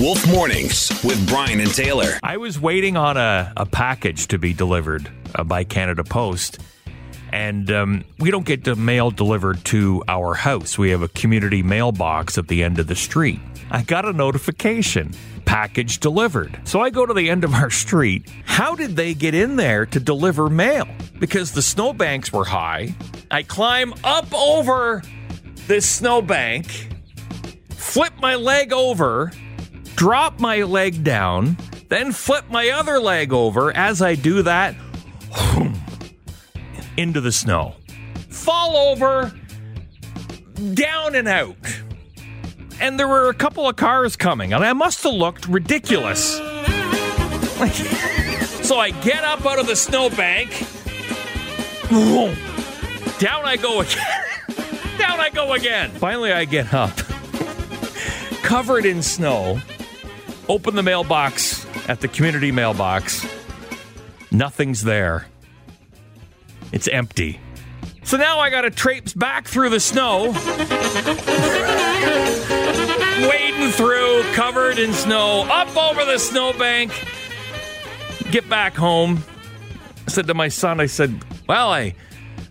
Wolf Mornings with Brian and Taylor. I was waiting on a, a package to be delivered uh, by Canada Post, and um, we don't get the mail delivered to our house. We have a community mailbox at the end of the street. I got a notification package delivered. So I go to the end of our street. How did they get in there to deliver mail? Because the snowbanks were high. I climb up over this snowbank, flip my leg over, drop my leg down, then flip my other leg over. As I do that, into the snow. Fall over, down and out. And there were a couple of cars coming, and I must have looked ridiculous. So I get up out of the snowbank. Down I go again. Down I go again. Finally, I get up, covered in snow Open the mailbox at the community mailbox. Nothing's there. It's empty. So now I got to traipse back through the snow. Wading through, covered in snow, up over the snowbank. Get back home. I said to my son, I said, Well, I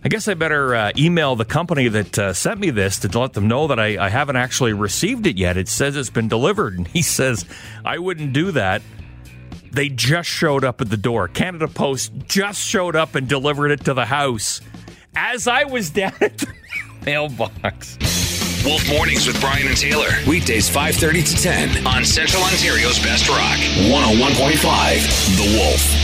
I guess I better uh, email the company that uh, sent me this to let them know that I, I haven't actually received it yet. It says it's been delivered. And he says, I wouldn't do that. They just showed up at the door. Canada Post just showed up and delivered it to the house as I was down at the mailbox. Wolf Mornings with Brian and Taylor. Weekdays 5:30 to 10 on Central Ontario's Best Rock. 101.5 The Wolf.